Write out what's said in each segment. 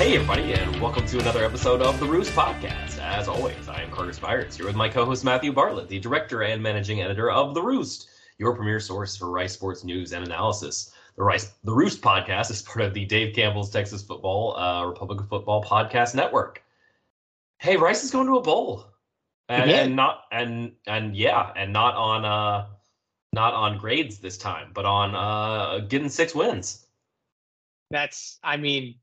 Hey, everybody, and welcome to another episode of the Roost Podcast. As always, I am Carter Spires, here with my co host Matthew Bartlett, the director and managing editor of The Roost, your premier source for Rice sports news and analysis. The Rice, the Roost Podcast is part of the Dave Campbell's Texas Football, uh, Republic of Football Podcast Network. Hey, Rice is going to a bowl, and, and not and and yeah, and not on uh, not on grades this time, but on uh, getting six wins. That's, I mean,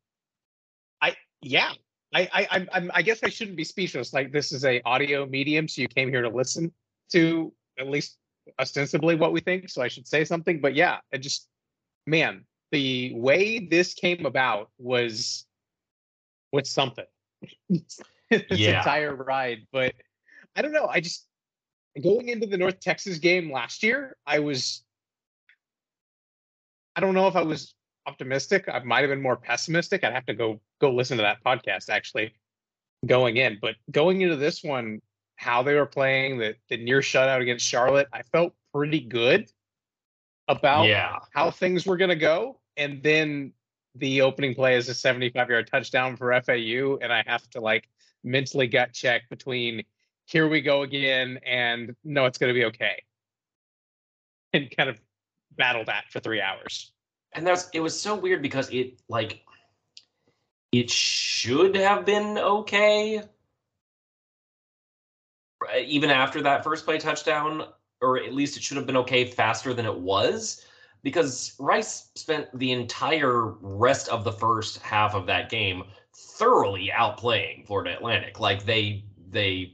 yeah I, I i i guess i shouldn't be speechless like this is a audio medium so you came here to listen to at least ostensibly what we think so i should say something but yeah it just man the way this came about was was something this yeah. entire ride but i don't know i just going into the north texas game last year i was i don't know if i was optimistic. I might have been more pessimistic. I'd have to go go listen to that podcast actually going in. But going into this one, how they were playing, the the near shutout against Charlotte, I felt pretty good about yeah. how things were gonna go. And then the opening play is a 75 yard touchdown for FAU, and I have to like mentally gut check between here we go again and no, it's gonna be okay. And kind of battle that for three hours and that's it was so weird because it like it should have been okay even after that first play touchdown or at least it should have been okay faster than it was because Rice spent the entire rest of the first half of that game thoroughly outplaying Florida Atlantic like they they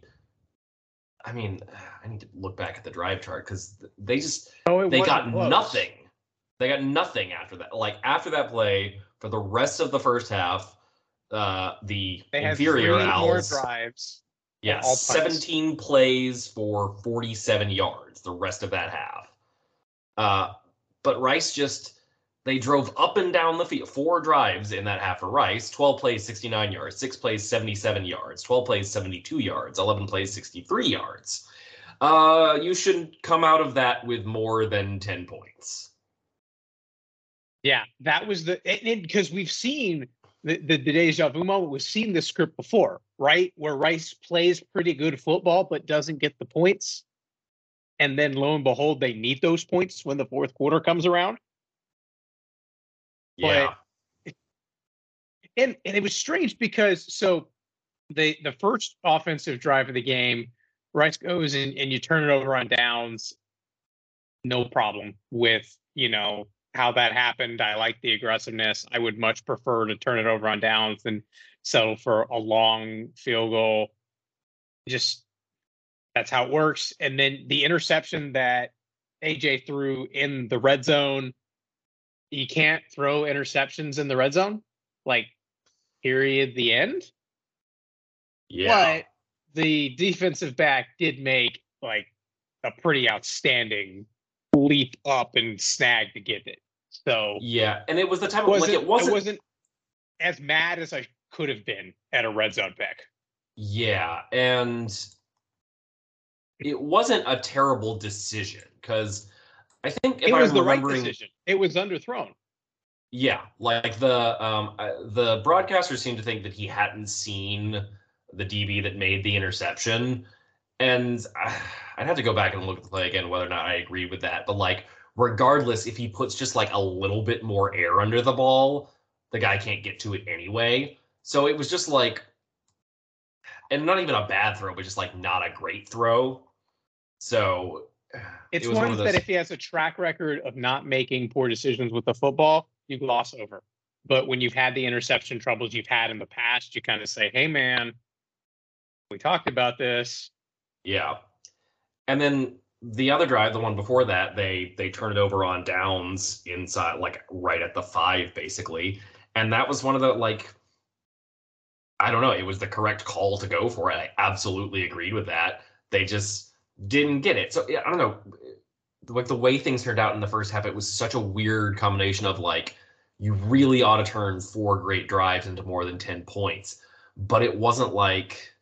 I mean I need to look back at the drive chart cuz they just oh, they got close. nothing they got nothing after that. Like after that play, for the rest of the first half, uh, the they inferior Owls drives. Yes, 17 plays for 47 yards. The rest of that half. Uh, but Rice just they drove up and down the field. Four drives in that half for Rice. 12 plays, 69 yards. Six plays, 77 yards. 12 plays, 72 yards. 11 plays, 63 yards. Uh, you shouldn't come out of that with more than 10 points. Yeah, that was the because we've seen the, the, the deja vu moment. We've seen this script before, right? Where Rice plays pretty good football but doesn't get the points, and then lo and behold, they need those points when the fourth quarter comes around. Yeah, but, and and it was strange because so the the first offensive drive of the game, Rice goes and, and you turn it over on downs, no problem with you know how that happened. I like the aggressiveness. I would much prefer to turn it over on downs than settle for a long field goal. Just that's how it works. And then the interception that AJ threw in the red zone, you can't throw interceptions in the red zone. Like, period, the end. Yeah. But the defensive back did make like a pretty outstanding leap up and snag to get it. So yeah, and it was the type of like it wasn't, I wasn't as mad as I could have been at a red zone pick. Yeah, and it wasn't a terrible decision because I think if it was I'm the right decision. It was underthrown. Yeah, like the um the broadcaster seemed to think that he hadn't seen the DB that made the interception, and I'd have to go back and look at the play again whether or not I agree with that. But like regardless if he puts just like a little bit more air under the ball, the guy can't get to it anyway. So it was just like, and not even a bad throw, but just like not a great throw. So it's it one, one those... that if he has a track record of not making poor decisions with the football, you gloss over. But when you've had the interception troubles you've had in the past, you kind of say, hey, man, we talked about this. Yeah. And then the other drive, the one before that, they they turn it over on downs inside, like right at the five, basically, and that was one of the like. I don't know. It was the correct call to go for it. I absolutely agreed with that. They just didn't get it. So yeah, I don't know. Like the way things turned out in the first half, it was such a weird combination of like you really ought to turn four great drives into more than ten points, but it wasn't like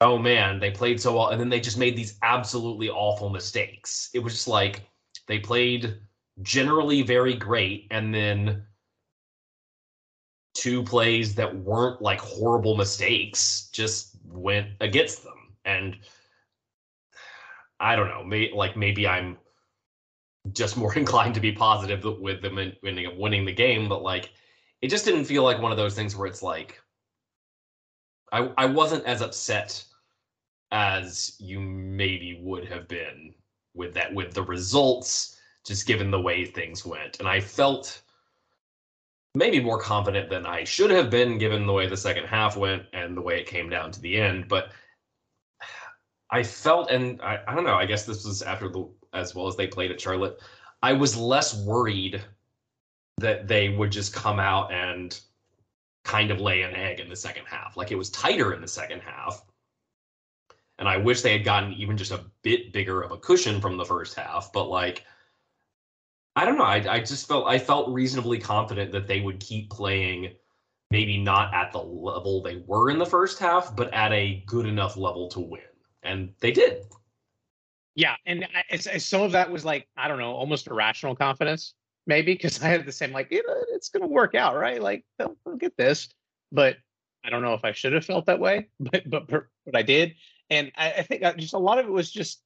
oh man, they played so well, and then they just made these absolutely awful mistakes. It was just like they played generally very great, and then two plays that weren't like horrible mistakes just went against them. And I don't know, may, like maybe I'm just more inclined to be positive with them ending up winning the game, but like it just didn't feel like one of those things where it's like I I wasn't as upset as you maybe would have been with that with the results just given the way things went. And i felt maybe more confident than i should have been given the way the second half went and the way it came down to the end. But i felt and i, I don't know i guess this was after the as well as they played at charlotte i was less worried that they would just come out and kind of lay an egg in the second half. Like it was tighter in the second half and I wish they had gotten even just a bit bigger of a cushion from the first half. But like, I don't know. I, I just felt I felt reasonably confident that they would keep playing, maybe not at the level they were in the first half, but at a good enough level to win, and they did. Yeah, and it's some of that was like I don't know, almost irrational confidence, maybe because I had the same like it, uh, it's going to work out, right? Like they'll, they'll get this, but I don't know if I should have felt that way, but but but I did. And I, I think uh, just a lot of it was just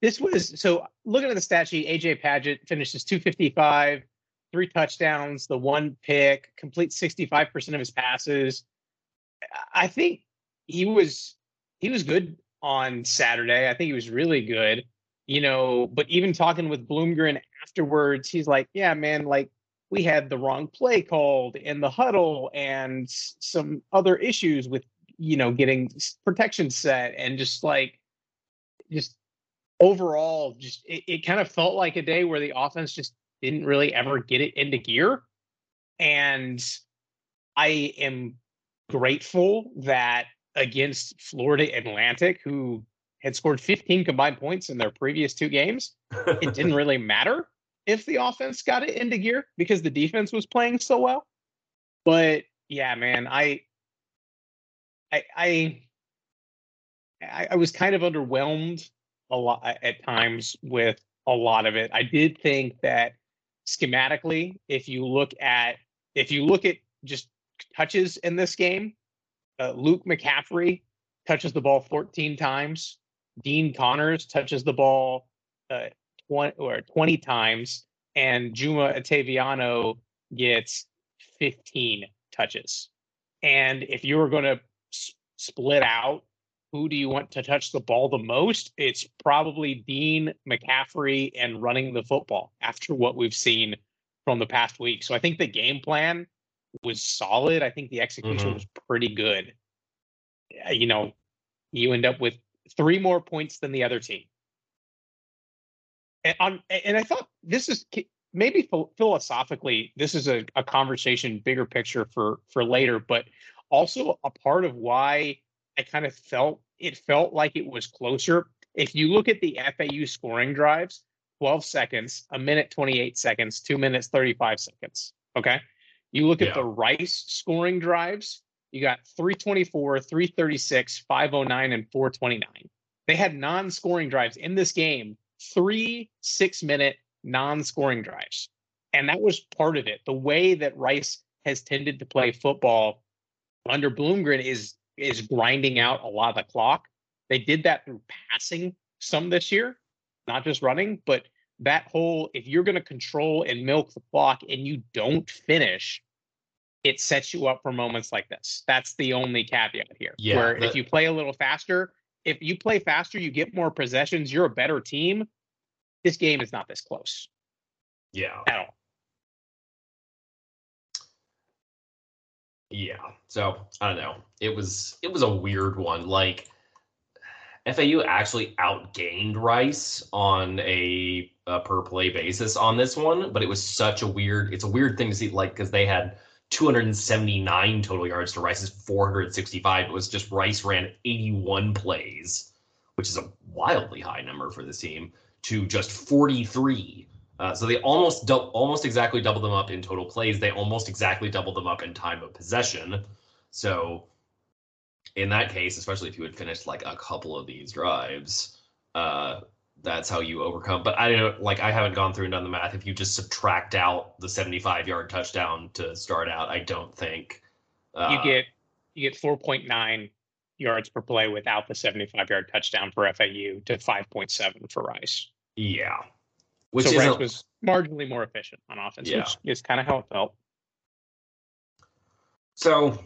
this was so looking at the stat sheet, AJ Padgett finishes 255, three touchdowns, the one pick, complete 65% of his passes. I think he was he was good on Saturday. I think he was really good. You know, but even talking with Bloomgren afterwards, he's like, "Yeah, man, like we had the wrong play called in the huddle and some other issues with you know, getting protection set and just like, just overall, just it, it kind of felt like a day where the offense just didn't really ever get it into gear. And I am grateful that against Florida Atlantic, who had scored 15 combined points in their previous two games, it didn't really matter if the offense got it into gear because the defense was playing so well. But yeah, man, I I, I I was kind of underwhelmed a lot at times with a lot of it. I did think that schematically, if you look at if you look at just touches in this game, uh, Luke McCaffrey touches the ball 14 times. Dean Connors touches the ball uh, 20 or 20 times, and Juma Otoviano gets 15 touches. And if you were going to split out who do you want to touch the ball the most? It's probably Dean McCaffrey and running the football after what we've seen from the past week. So I think the game plan was solid. I think the execution mm-hmm. was pretty good. You know, you end up with three more points than the other team. And on and I thought this is maybe philosophically this is a, a conversation bigger picture for for later, but also a part of why I kind of felt it felt like it was closer. If you look at the FAU scoring drives, 12 seconds, a minute 28 seconds, two minutes 35 seconds. Okay. You look yeah. at the Rice scoring drives, you got 324, 336, 509, and 429. They had non scoring drives in this game, three six minute non scoring drives. And that was part of it. The way that Rice has tended to play football under Bloomgren is is grinding out a lot of the clock. They did that through passing some this year, not just running, but that whole if you're going to control and milk the clock and you don't finish, it sets you up for moments like this. That's the only caveat here. Yeah, where if you play a little faster, if you play faster, you get more possessions, you're a better team. This game is not this close. Yeah. At all. Yeah. So I don't know. It was it was a weird one. Like FAU actually outgained Rice on a, a, per play basis on this one, but it was such a weird. It's a weird thing to see, like because they had 279 total yards to Rice's 465. It was just Rice ran 81 plays, which is a wildly high number for this team, to just 43 uh, so they almost du- almost exactly doubled them up in total plays. They almost exactly doubled them up in time of possession. So in that case, especially if you had finished like a couple of these drives, uh, that's how you overcome. But I don't like I haven't gone through and done the math. If you just subtract out the 75 yard touchdown to start out, I don't think uh, you get you get 4.9 yards per play without the 75 yard touchdown for FAU to 5.7 for Rice. Yeah, which so Rice was marginally more efficient on offense, yeah. which is kind of how it felt. So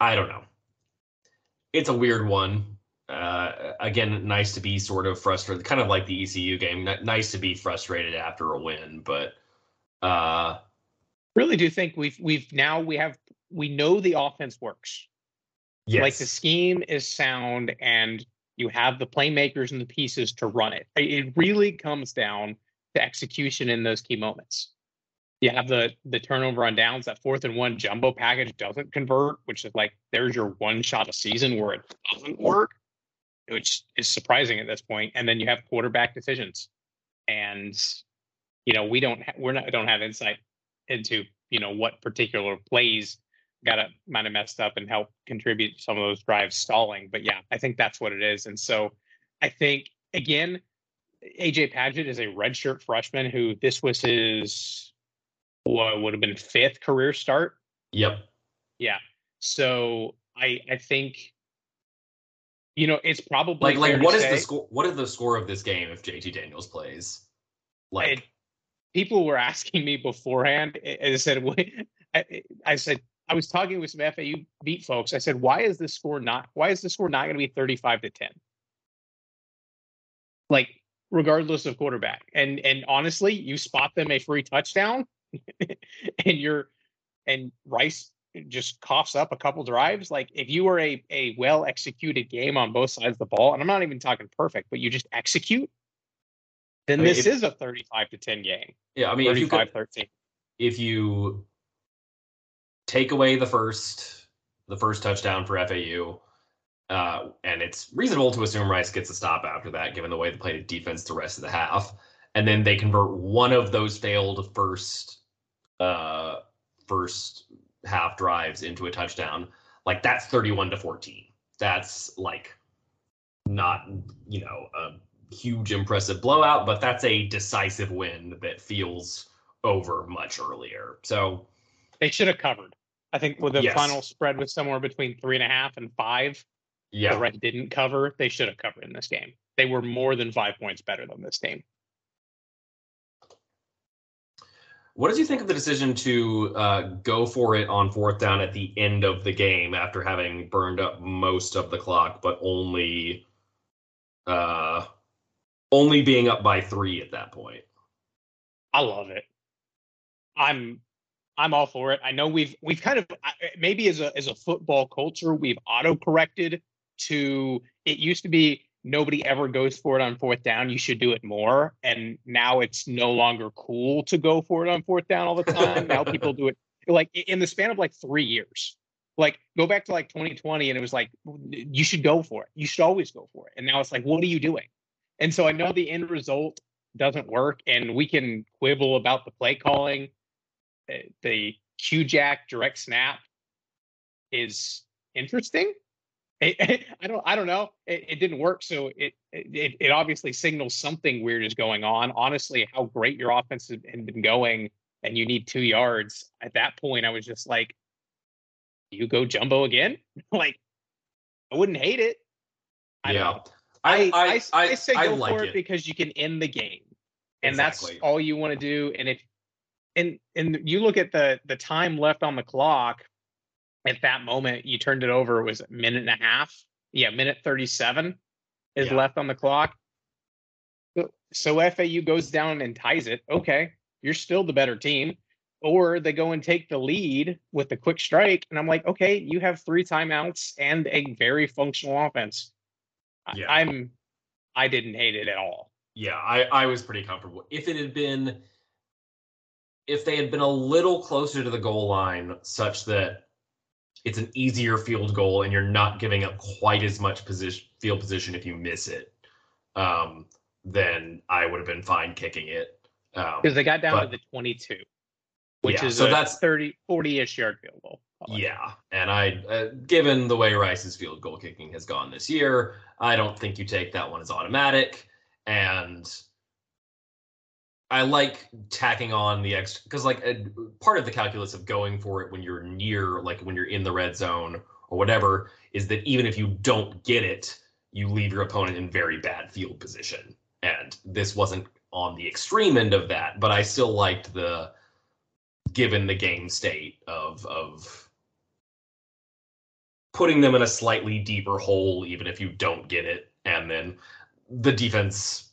I don't know. It's a weird one. Uh, again, nice to be sort of frustrated, kind of like the ECU game. nice to be frustrated after a win, but uh, really do think we've we've now we have we know the offense works. Yes. Like the scheme is sound, and you have the playmakers and the pieces to run it. It really comes down to execution in those key moments you have the the turnover on downs. That fourth and one jumbo package doesn't convert, which is like there's your one shot a season where it doesn't work, which is surprising at this point. And then you have quarterback decisions, and you know we don't ha- we're not don't have insight into you know what particular plays got it might have messed up and helped contribute to some of those drives stalling. But yeah, I think that's what it is. And so I think again, AJ Padgett is a redshirt freshman who this was his what would have been fifth career start. Yep. Yeah. So I I think you know it's probably like like what is say, the score what is the score of this game if JT Daniels plays? Like it, people were asking me beforehand. I said I, I said I was talking with some FAU beat folks. I said, why is this score not why is the score not going to be 35 to 10? Like regardless of quarterback. And and honestly, you spot them a free touchdown, and you're and Rice just coughs up a couple drives. Like if you were a a well executed game on both sides of the ball, and I'm not even talking perfect, but you just execute, then I mean, this if, is a 35 to 10 game. Yeah, I mean 35 if you could, 13. If you take away the first the first touchdown for FAU, uh, and it's reasonable to assume Rice gets a stop after that, given the way they played defense the rest of the half. And then they convert one of those failed first uh, first half drives into a touchdown, like that's 31 to 14. That's like not, you know, a huge impressive blowout, but that's a decisive win that feels over much earlier. So they should have covered. I think with the yes. final spread was somewhere between three and a half and five. Yeah. The Red didn't cover. They should have covered in this game. They were more than five points better than this team. What did you think of the decision to uh, go for it on fourth down at the end of the game after having burned up most of the clock, but only uh, only being up by three at that point? I love it. I'm I'm all for it. I know we've we've kind of maybe as a as a football culture we've auto corrected to it used to be nobody ever goes for it on fourth down. You should do it more. And now it's no longer cool to go for it on fourth down all the time. now people do it like in the span of like three years. Like go back to like 2020 and it was like you should go for it. You should always go for it. And now it's like, what are you doing? And so I know the end result doesn't work, and we can quibble about the play calling. The Q Jack direct snap is interesting I don't I don't know. It, it, didn't work, so it, it it obviously signals something weird is going on. Honestly, how great your offense had been going, and you need two yards. At that point, I was just like, "You go jumbo again?" like, I wouldn't hate it. I yeah, I I, I, I, I say go like for it, it, because you can end the game, and exactly. that's all you want to do. And if and and you look at the the time left on the clock at that moment you turned it over it was a minute and a half. Yeah minute 37 is yeah. left on the clock. So fau goes down and ties it okay you're still the better team. Or they go and take the lead with the quick strike and i'm like okay you have three timeouts and a very functional offense. Yeah. i'm i didn't hate it at all. Yeah i i was pretty comfortable. If it had been if they had been a little closer to the goal line such that it's an easier field goal and you're not giving up quite as much position field position if you miss it um, then i would have been fine kicking it because um, they got down but, to the 22 which yeah, is so that's 30 40ish yard field goal. Yeah and i uh, given the way rice's field goal kicking has gone this year i don't think you take that one as automatic and I like tacking on the X because like a, part of the calculus of going for it when you're near, like when you're in the red zone or whatever, is that even if you don't get it, you leave your opponent in very bad field position. And this wasn't on the extreme end of that, but I still liked the given the game state of of putting them in a slightly deeper hole even if you don't get it and then the defense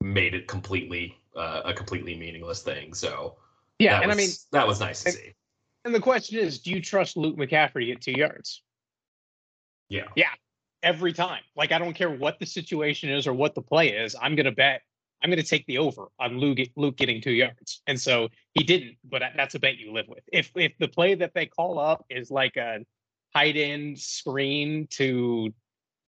made it completely uh, a completely meaningless thing so Yeah, and I mean, that was nice to and- see and the question is, do you trust Luke McCaffrey to get two yards Yeah. yeah every time? Like, I don't care what the situation is or what the play is. I'm gonna bet. I'm gonna take the over on Luke Luke getting two yards, and so he didn't. But that's a bet you live with. If if the play that they call up is like a tight end screen to,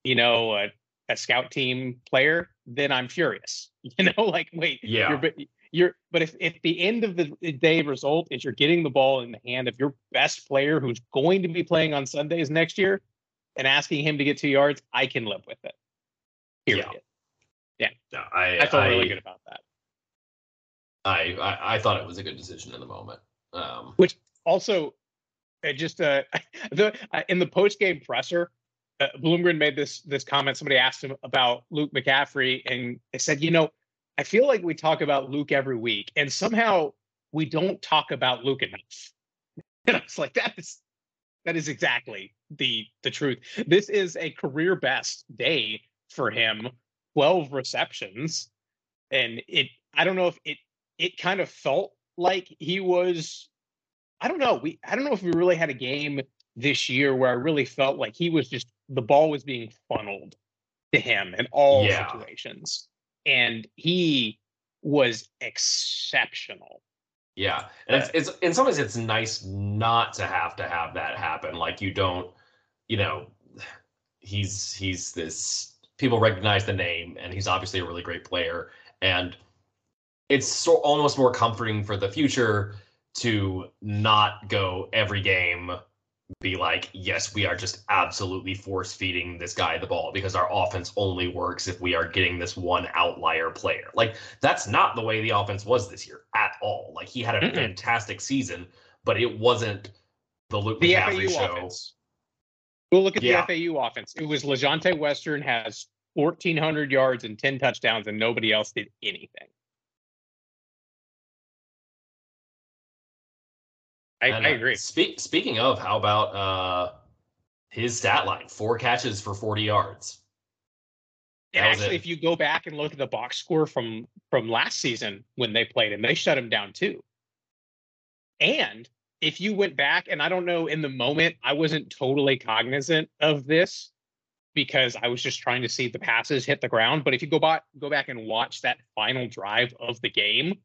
you know, a, a scout team player, then I'm furious. You know, like wait, Yeah. you're, but you're but if if the end of the day result is you're getting the ball in the hand of your best player who's going to be playing on Sundays next year and asking him to get two yards, I can live with it. Period. Yeah. No, I I felt I, really good about that. I, I I thought it was a good decision in the moment um Which Also, just uh, the uh, in the post game presser, uh, Bloomgren made this this comment. Somebody asked him about Luke McCaffrey, and they said, you know, I feel like we talk about Luke every week, and somehow we don't talk about Luke enough. And I was like, that is that is exactly the the truth. This is a career best day for him. Twelve receptions, and it. I don't know if it it kind of felt like he was I don't know. We I don't know if we really had a game this year where I really felt like he was just the ball was being funneled to him in all Yeah. situations. And he was exceptional. Yeah, and it's, it's in some ways it's nice not to have to have that happen. Like you don't, you know, he's he's this people recognize the name, and he's obviously a really great player, and it's so almost more comforting for the future to not go every game be like, yes, we are just absolutely force feeding this guy the ball because our offense only works if we are getting this one outlier player. Like that's not the way the offense was this year at all. Like he had a Mm-mm. fantastic season, but it wasn't the Luke The McCaffrey FAU show. offense. We'll look at Yeah. the FAU offense. It was LaJohntay Wester has 1,400 yards and 10 touchdowns, and nobody else did anything. I, And, I uh, agree. Speak, speaking of, how about uh his stat line? Four catches for 40 yards. That actually, if you go back and look at the box score from from last season when they played him, they shut him down too. And if you went back, and I don't know, in the moment, I wasn't totally cognizant of this because I was just trying to see the passes hit the ground. But if you go back go back and watch that final drive of the game,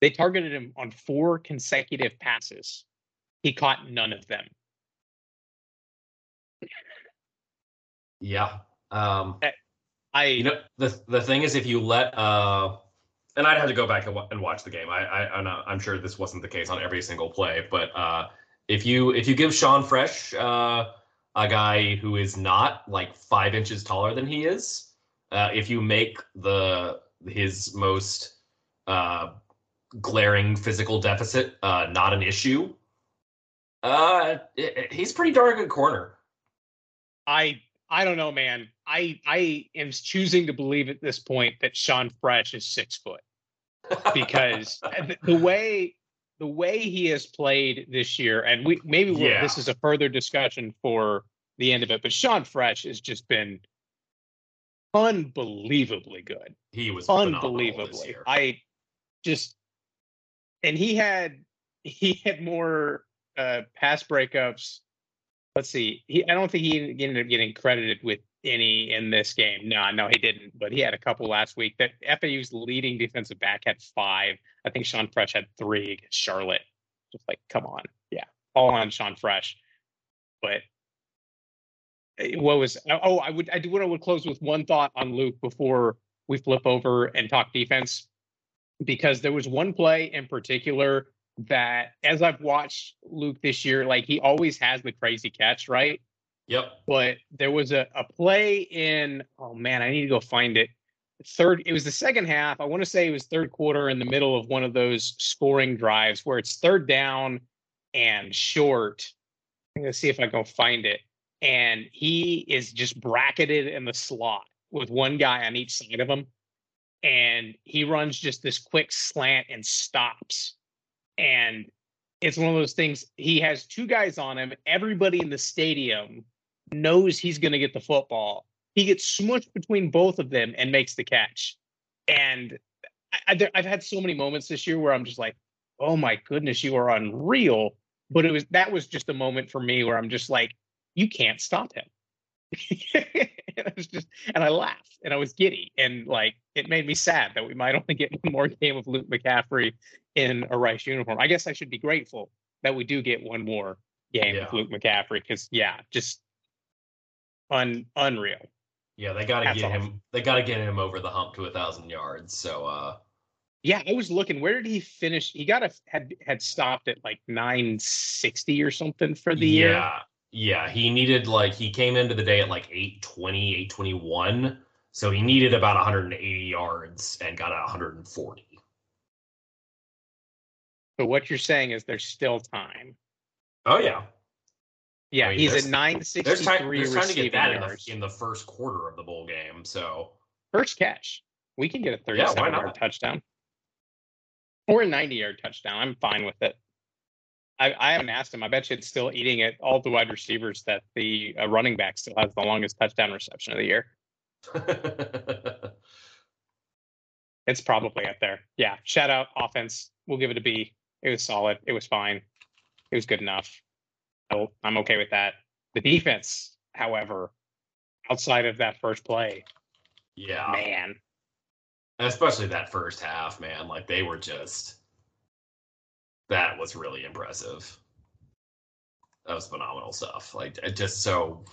they targeted him on four consecutive passes. He caught none of them. Yeah. Um I You know, the the thing is, if you let uh, and I'd have to go back and, wa- and watch the game. I, I I'm, not, I'm sure this wasn't the case on every single play, but uh, if you if you give Sean Fresh uh, a guy who is not like five inches taller than he is, uh, if you make the his most uh, glaring physical deficit uh, not an issue, uh, it- it- he's pretty darn good corner. I I don't know, man. I I am choosing to believe at this point that Sean Fresh is six foot because th- the way the way he has played this year, and we maybe we'll- Yeah. this is a further discussion for the end of it, but Sean Fresh has just been unbelievably good he was unbelievably. year. I just and he had he had more uh pass breakups. Let's see. He I don't think he ended up getting credited with any in this game. No, no, he didn't. But he had a couple last week. That FAU's leading defensive back had five. I think Sean Fresh had three against Charlotte. Just like, come on, yeah, all on Sean Fresh. But eh, what was? Oh, I would. I do want to close with one thought on Luke before we flip over and talk defense because there was one play in particular that as I've watched Luke this year, like he always has the crazy catch, right? Yep. But there was a, a play in oh man, I need to go find it third. It was the second half. I want to say it was third quarter in the middle of one of those scoring drives where it's third down and short. I'm gonna see if I can find it. And he is just bracketed in the slot with one guy on each side of him. And he runs just this quick slant and stops. And it's one of those things. He has two guys on him. Everybody in the stadium knows he's going to get the football. He gets smushed between both of them and makes the catch. And I, have had so many moments this year where I'm just like, "Oh my goodness, you are unreal!" But it was that was just a moment for me where I'm just like, "You can't stop him." and I was just, and I laughed and I was giddy and like it made me sad that we might only get one more game of Luke McCaffrey in a Rice uniform. I guess I should be grateful that we do get one more game yeah. with Luke McCaffrey because yeah, just un unreal. Yeah, they got to get him. They got to get him over the hump to a thousand yards. So, uh yeah, I was looking. Where did he finish? He got a had had stopped at like nine sixty or something for the yeah, year. Yeah. He needed like he came into the day at like 820, 821. So he needed about 180 yards and got 140. So what you're saying is there's still time. Oh yeah. Yeah, I mean, he's at 963 there's time, there's time to get that in the, in the, first quarter of the bowl game. So first catch, we can get a 37 yeah, yard touchdown or a 90 yard touchdown. I'm fine with it. I, I, haven't asked him. I bet you it's still eating at all the wide receivers that the uh, running back still has the longest touchdown reception of the year. it's probably up there. Yeah. Shout out offense. We'll give it a B. It was solid. It was fine. It was good enough. I'm okay with that. The defense, however, outside of that first play, yeah, man, especially that first half, man, like they were just that was really impressive. That was phenomenal stuff. Like it just so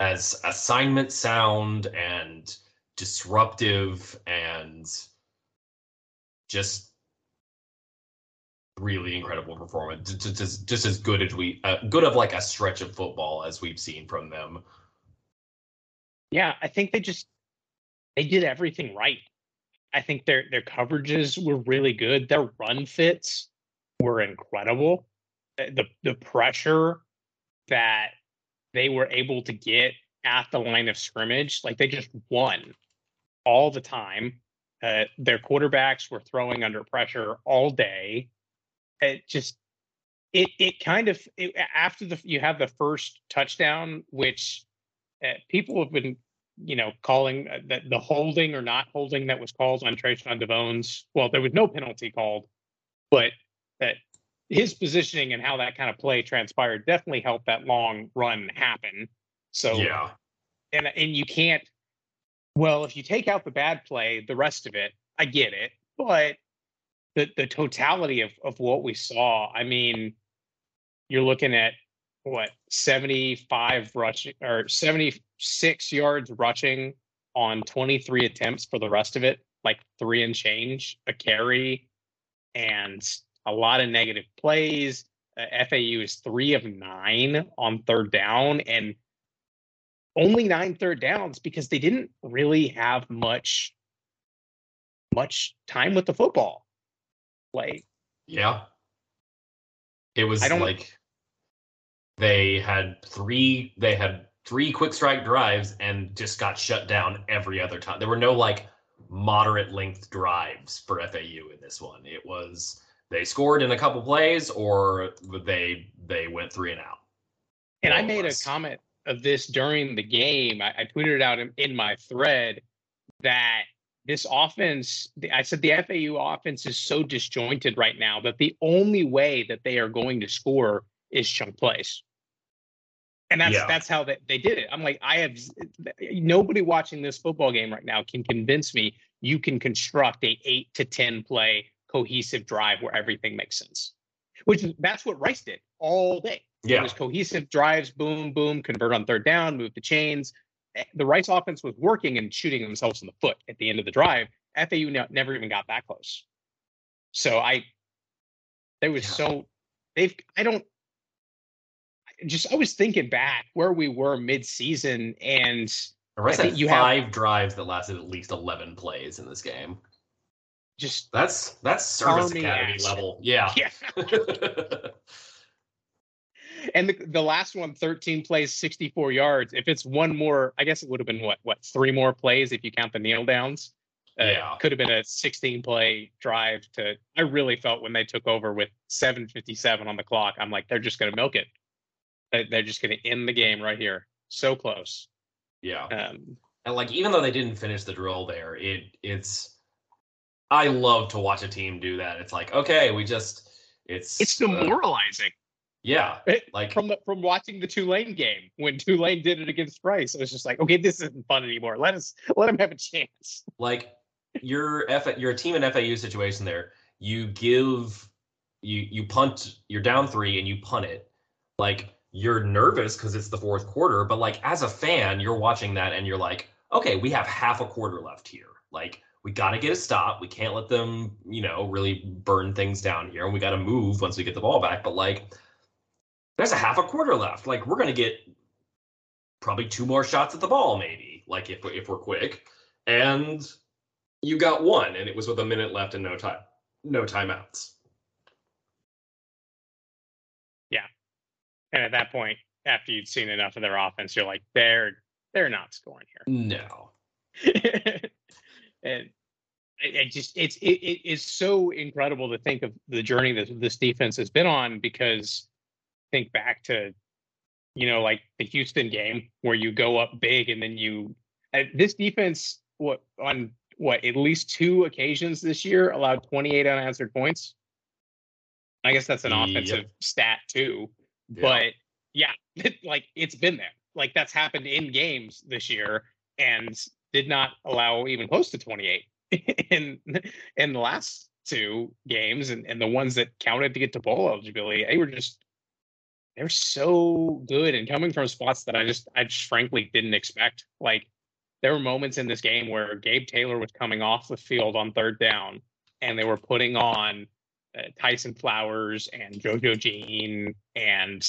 as assignment sound and disruptive and just really incredible performance. Just, just, just as good as we, uh, good of like a stretch of football as we've seen from them. Yeah, I think they just they did everything right. I think their their coverages were really good. Their run fits were incredible. The the pressure that they were able to get at the line of scrimmage, like they just won all the time. Uh, their quarterbacks were throwing under pressure all day it just it it kind of it, after the you have the first touchdown, which uh, people have been you know calling uh, that the holding or not holding that was called on Traeshon DeVone's. Well, there was no penalty called, but that his positioning and how that kind of play transpired definitely helped that long run happen. So yeah, and and you can't. Well, if you take out the bad play, the rest of it, I get it, but the the totality of of what we saw. I mean, you're looking at what 75 rushing or 76 yards rushing on 23 attempts for the rest of it, like three and change a carry, and a lot of negative plays. Uh, FAU is three of nine on third down, and only nine third downs because they didn't really have much much time with the football play. Yeah. It was I don't, like they had three they had three quick strike drives and just got shut down every other time. There were no like moderate length drives for FAU in this one. It was they scored in a couple plays or they they went three and out. And I made a comment of this during the game. I, I tweeted it out in, in my thread that this offense, I said the FAU offense is so disjointed right now that the only way that they are going to score is chunk plays. And that's yeah. that's how they, they did it. I'm like, I have nobody watching this football game right now can convince me you can construct a eight to ten play cohesive drive where everything makes sense. Which that's what Rice did all day. Yeah. It was cohesive drives, boom, boom, convert on third down, move the chains, eh, the Rice offense was working and shooting themselves in the foot at the end of the drive. FAU ne- never even got that close. So I, they was yeah. so they've. I don't. Just I was thinking back where we were mid-season, and I think you have- five drives that lasted at least eleven plays in this game. Just That's that's service academy ass. level. Yeah. yeah. And the, the last one, 13 plays, 64 yards. If it's one more, I guess it would have been what, what, three more plays if you count the kneel downs. Uh, Yeah. Could have been a 16 play drive to. I really felt when they took over with 7:57 on the clock, I'm like, they're just going to milk it. They- They're just going to end the game right here. So close. yeah. Um, And like even though they didn't finish the drill there, it it's I love to watch a team do that. It's like, okay, we just it's it's uh, demoralizing yeah. It- Like from the, from watching the Tulane game when Tulane did it against Rice. It was just like, okay, this isn't fun anymore. Let us let them have a chance. like your F your team in FAU situation there, you give you you punt, you're down three and you punt it. Like you're nervous because it's the fourth quarter, but like as a fan, you're watching that and you're like, okay, we have half a quarter left here. Like we got to get a stop. We can't let them, you know, really burn things down here. And we got to move once we get the ball back. But like, there's a half a quarter left. Like we're gonna get probably two more shots at the ball, maybe. Like if if we're quick, and you got one, and it was with a minute left and no time, no timeouts. And at that point, after you'd seen enough of their offense, you're like, they're they're not scoring here. No. and I, I just it's it, it is so incredible to think of the journey that this defense has been on because think back to you know like the Houston game where you go up big and then you uh, this defense what on what at least two occasions this year allowed 28 unanswered points. I guess that's an Yep. offensive stat too Yeah. but yeah, like it's been there. Like that's happened in games this year and did not allow even close to 28 in in the last two games and, and the ones that counted to get to bowl eligibility. They were just they're so good and coming from spots that I just I just frankly didn't expect. Like there were moments in this game where Gabe Taylor was coming off the field on third down and they were putting on uh, Tyson Flowers and JoJo Jean and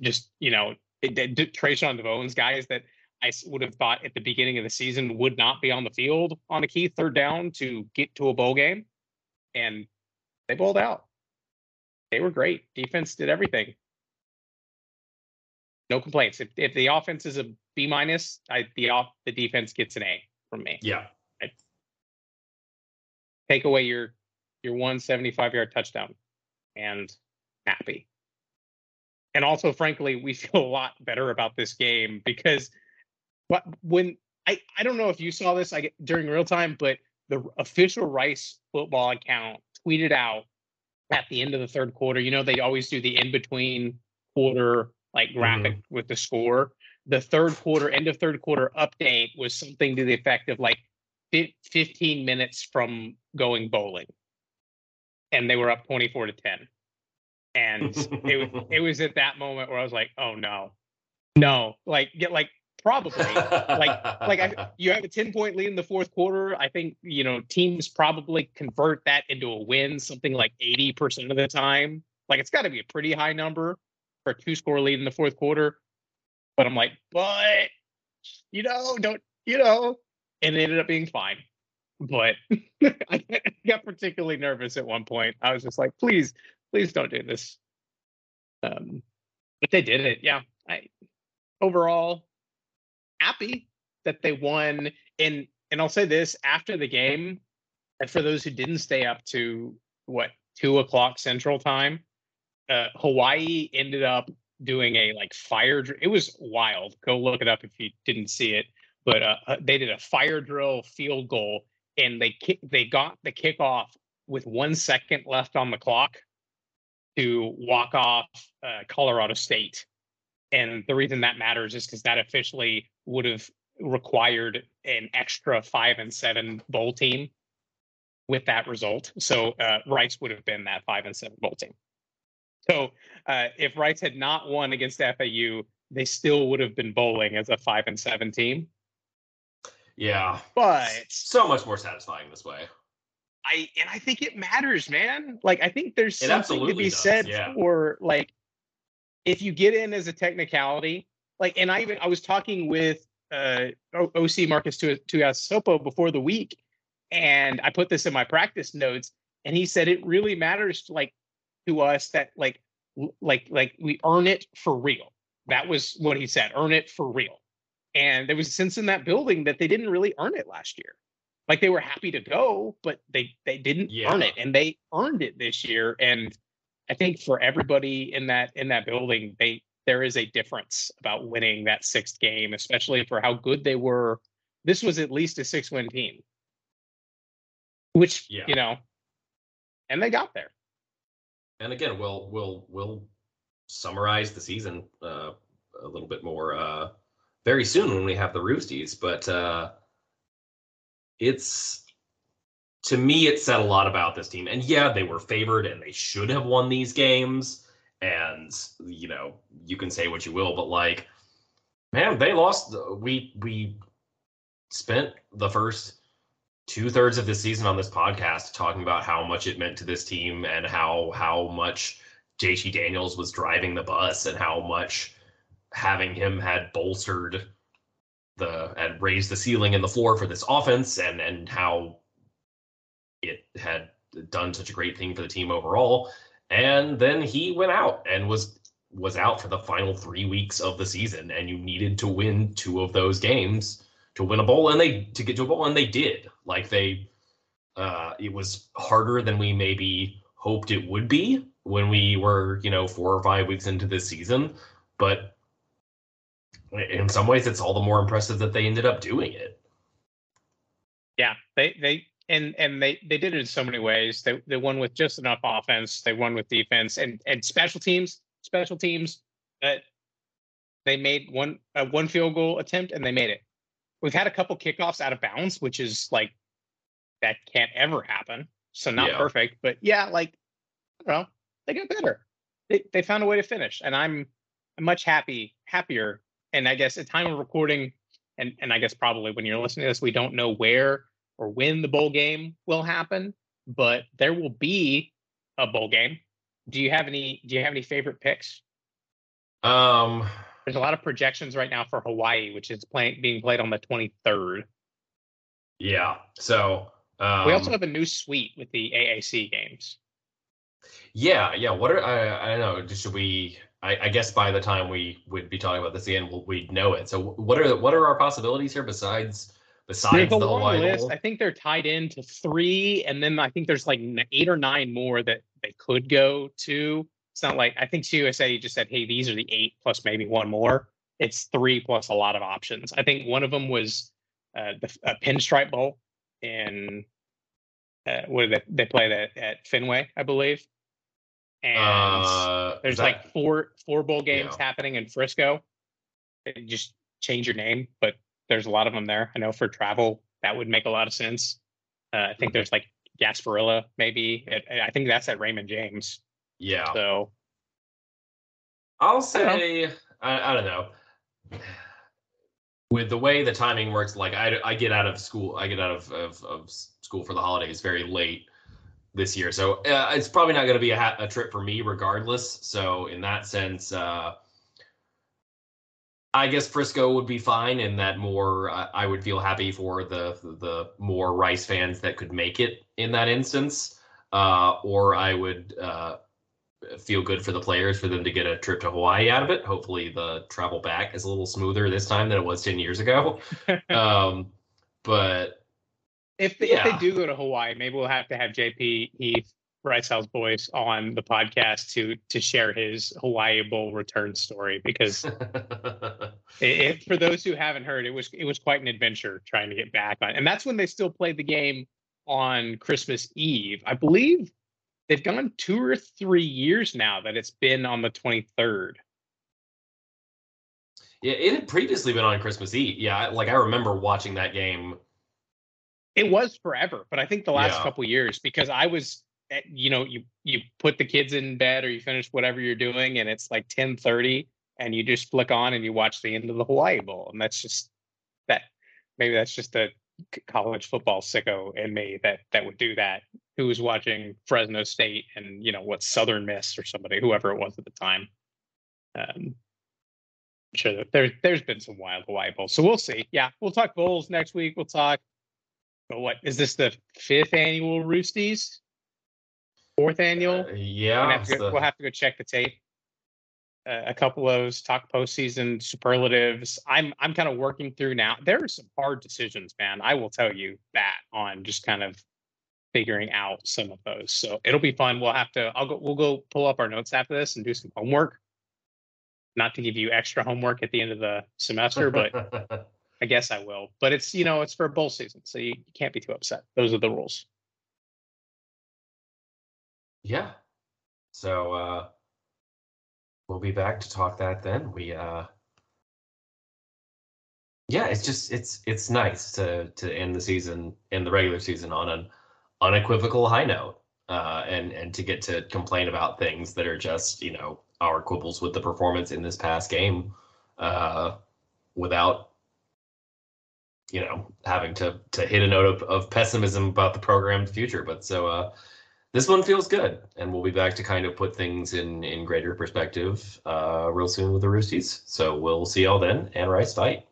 just you know it, it, it- Trayshawn Devone's guys that I would have thought at the beginning of the season would not be on the field on a key third down to get to a bowl game, and they bowled out. They were great. Defense did everything. No complaints. If, if the offense is a B minus, I the off the defense gets an A from me yeah. take away your your one 75 yard touchdown and happy and also frankly we feel a lot better about this game because but when i i don't know if you saw this I, during real time but the official rice football account tweeted out at the end of the third quarter you know they always do the in between quarter like mm-hmm. graphic with the score. The third quarter end of third quarter update was something to the effect of like 15 minutes from going bowling and they were up 24 to 10 and it, it was at that moment where i was like oh no. No. Like get like probably. Like like I, you have a 10 point lead in the fourth quarter. I think you know teams probably convert that into a win something like 80% of the time. Like it's got to be a pretty high number for a two score lead in the fourth quarter. But i'm like but you know don't you know and it ended up being fine but i got particularly nervous at one point. I was just like please please don't do this. Um but they did it. Yeah. I overall happy that they won. And and i'll say this after the game and for those who didn't stay up to what two o'clock central time uh hawaii ended up doing a like fire dr- it was wild. Go look it up if you didn't see it. But uh, uh, they did a fire drill field goal and they ki- they got the kickoff with one second left on the clock to walk off uh, Colorado State. And the reason that matters is because that officially would have required an extra five and seven bowl team with that result. So uh, Rice would have been that five and seven bowl team. So uh, if Rice had not won against FAU, they still would have been bowling as a five and seven team. Yeah. But So much more satisfying this way. I and I think it matters, man. Like I think there's It something to be does, said yeah. for like if you get in as a technicality, like and I even I was talking with uh, OC Marcus Tuiasosopo before the week, and I put this in my practice notes, and he said it really matters like to us that like like like we earn it for real. That was what he said. Earn it for real. And there was a sense in that building that they didn't really earn it last year. Like they were happy to go, but they they didn't Yeah. earn it, and they earned it this year. And I think for everybody in that in that building, they there is a difference about winning that sixth game, especially for how good they were. This was at least a six win team, which Yeah. you know, and they got there. and again, we'll we'll we'll summarize the season uh, a little bit more uh, very soon when we have the Roosties. But uh, it's to me, it said a lot about this team. And yeah, they were favored, and they should have won these games. And you know, you can say what you will, but like, man, they lost. We we spent the first two thirds of the season on this podcast talking about how much it meant to this team and how how much JT Daniels was driving the bus and how much having him had bolstered the and raised the ceiling and the floor for this offense and and how it had done such a great thing for the team overall. And then he went out and was was out for the final 3 weeks of the season. And you needed to win two of those games to win a bowl. And they to get to a bowl and they did. Like they uh it was harder than we maybe hoped it would be when we were you know four or five weeks into this season. But in some ways it's all the more impressive that they ended up doing it Yeah, they they and and they they did it in so many ways. They they won with just enough offense. They won with defense and and special teams. Special teams that they made one uh, one field goal attempt and they made it. We've had a couple kickoffs out of bounds, which is like that can't ever happen. So not Yeah. perfect, but yeah, like I don't know, they got better. They they found a way to finish, and I'm I'm much happy happier. And I guess at time of recording, and and I guess probably when you're listening to this, we don't know where or when the bowl game will happen, but there will be a bowl game. Do you have any do you have any favorite picks? um There's a lot of projections right now for Hawaii, which is playing being played on the 23rd. yeah so um we also have a new suite with the AAC games. yeah yeah what are i i don't know just should we I, I guess by the time we would be talking about this again, we'll, we'd know it. So, what are what are our possibilities here besides besides There's the Hawaii list. Bowl? I think they're tied into three, and then I think there's like eight or nine more that they could go to. It's not like I think CUSA just said, "Hey, these are the eight plus maybe one more." It's three plus a lot of options. I think one of them was uh, the a Pinstripe Bowl in uh, where they they play that at Fenway, I believe. And Uh, there's that- like four four bowl games Yeah. happening in Frisco. And just change your name, but there's a lot of them there. I know for travel that would make a lot of sense. Uh, I think there's like Gasparilla, maybe. At- I think that's at Raymond James. yeah. So I'll say I, I don't know. With the way the timing works, like I, I get out of school, I get out of, of, of school for the holidays very late this year, so uh, it's probably not going to be a, ha- a trip for me, regardless. So in that sense, uh, I guess Frisco would be fine, and that more I I would feel happy for the the more Rice fans that could make it in that instance, uh, or I would. Uh, feel good for the players for them to get a trip to Hawaii out of it. Hopefully, the travel back is a little smoother this time than it was 10 years ago. um, but if they, if they do go to Hawaii, maybe we'll have to have JP Heath House Boys on the podcast to to share his Hawaii Bowl return story because it, for those who haven't heard, it was it was quite an adventure trying to get back on, and that's when they still played the game on Christmas Eve. I believe they've gone two or three years now that it's been on the twenty third. yeah, it had previously been on Christmas Eve. Yeah, like I remember watching that game. It was forever, but I think the last Yeah. couple years because I was, at, you know, you you put the kids in bed or you finish whatever you're doing, and it's like ten thirty, and you just flick on and you watch the end of the Hawaii Bowl, and that's just that. Maybe that's just a college football sicko in me that that would do that. Who was watching Fresno State and you know what Southern Miss or somebody, whoever it was at the time. Um, sure there there's been some wild Hawaii bowls, so we'll see. Yeah, we'll talk bowls next week. We'll talk. But what is this the fifth annual Roosties? Fourth annual? Uh, yeah, have go, the... we'll have to go check the tape. Uh, a couple of those talk postseason superlatives. I'm I'm kind of working through now. There are some hard decisions, man. I will tell you that on just kind of figuring out some of those. So it'll be fun. We'll have to. I'll go. We'll go pull up our notes after this and do some homework. Not to give you extra homework at the end of the semester, but I guess I will. But it's you know it's for bowl season, so you, you can't be too upset. Those are the rules. Yeah. So uh we'll be back to talk that then. We uh yeah, it's just it's it's nice to to end the season in the regular season on an unequivocal high note. Uh, and and to get to complain about things that are just you know our quibbles with the performance in this past game, uh, without you know having to to hit a note of, of pessimism about the program's future. But so uh, this one feels good, and we'll be back to kind of put things in in greater perspective uh, real soon with the Roosties. So we'll see y'all then, and Rice fight.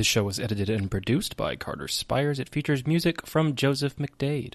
This show was edited and produced by Carter Spires. It features music from Joseph McDade.